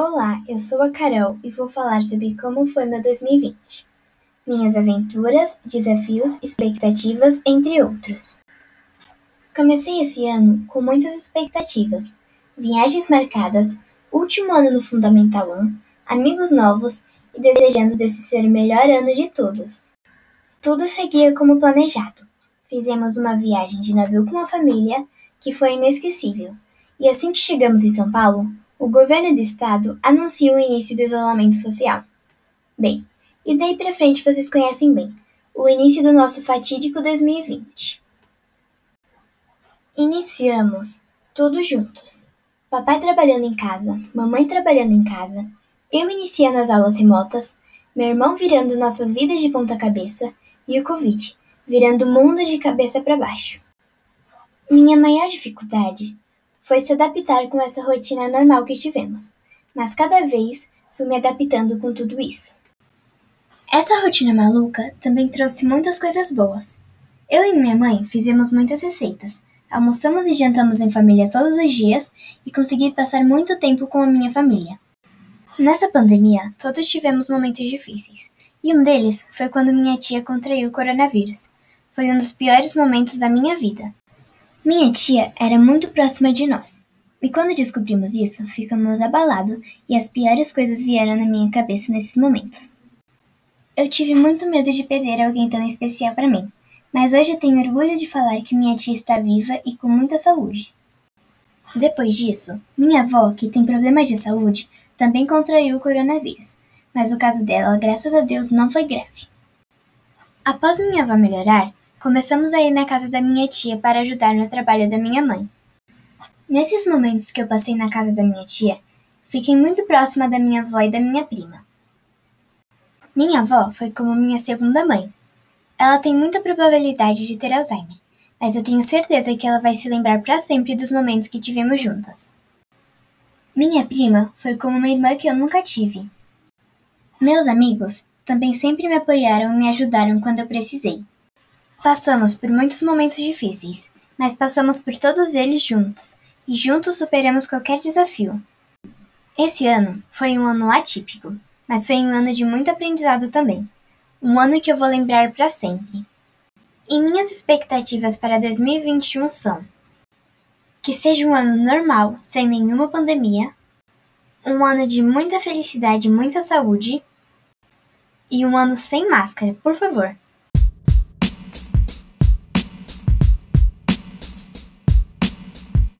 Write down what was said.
Olá, eu sou a Carol e vou falar sobre como foi meu 2020. Minhas aventuras, desafios, expectativas, entre outros. Comecei esse ano com muitas expectativas, viagens marcadas, último ano no Fundamental 1, amigos novos e desejando desse ser o melhor ano de todos. Tudo seguia como planejado. Fizemos uma viagem de navio com a família que foi inesquecível. E assim que chegamos em São Paulo, o governo do estado anuncia o início do isolamento social. Bem, e daí para frente vocês conhecem bem, o início do nosso fatídico 2020. Iniciamos todos juntos. Papai trabalhando em casa, mamãe trabalhando em casa, eu iniciando as aulas remotas, meu irmão virando nossas vidas de ponta cabeça e o Covid virando o mundo de cabeça para baixo. Minha maior dificuldade foi se adaptar com essa rotina normal que tivemos, mas cada vez fui me adaptando com tudo isso. Essa rotina maluca também trouxe muitas coisas boas. Eu e minha mãe fizemos muitas receitas, almoçamos e jantamos em família todos os dias e consegui passar muito tempo com a minha família. Nessa pandemia, todos tivemos momentos difíceis, e um deles foi quando minha tia contraiu o coronavírus. Foi um dos piores momentos da minha vida. Minha tia era muito próxima de nós, e quando descobrimos isso, ficamos abalados e as piores coisas vieram na minha cabeça nesses momentos. Eu tive muito medo de perder alguém tão especial para mim, mas hoje tenho orgulho de falar que minha tia está viva e com muita saúde. Depois disso, minha avó, que tem problemas de saúde, também contraiu o coronavírus, mas o caso dela, graças a Deus, não foi grave. Após minha avó melhorar, Começamos a ir na casa da minha tia para ajudar no trabalho da minha mãe. Nesses momentos que eu passei na casa da minha tia, fiquei muito próxima da minha avó e da minha prima. Minha avó foi como minha segunda mãe. Ela tem muita probabilidade de ter Alzheimer, mas eu tenho certeza que ela vai se lembrar para sempre dos momentos que tivemos juntas. Minha prima foi como uma irmã que eu nunca tive. Meus amigos também sempre me apoiaram e me ajudaram quando eu precisei. Passamos por muitos momentos difíceis, mas passamos por todos eles juntos, e juntos superamos qualquer desafio. Esse ano foi um ano atípico, mas foi um ano de muito aprendizado também. Um ano que eu vou lembrar para sempre. E minhas expectativas para 2021 são: que seja um ano normal, sem nenhuma pandemia, um ano de muita felicidade e muita saúde, e um ano sem máscara, por favor.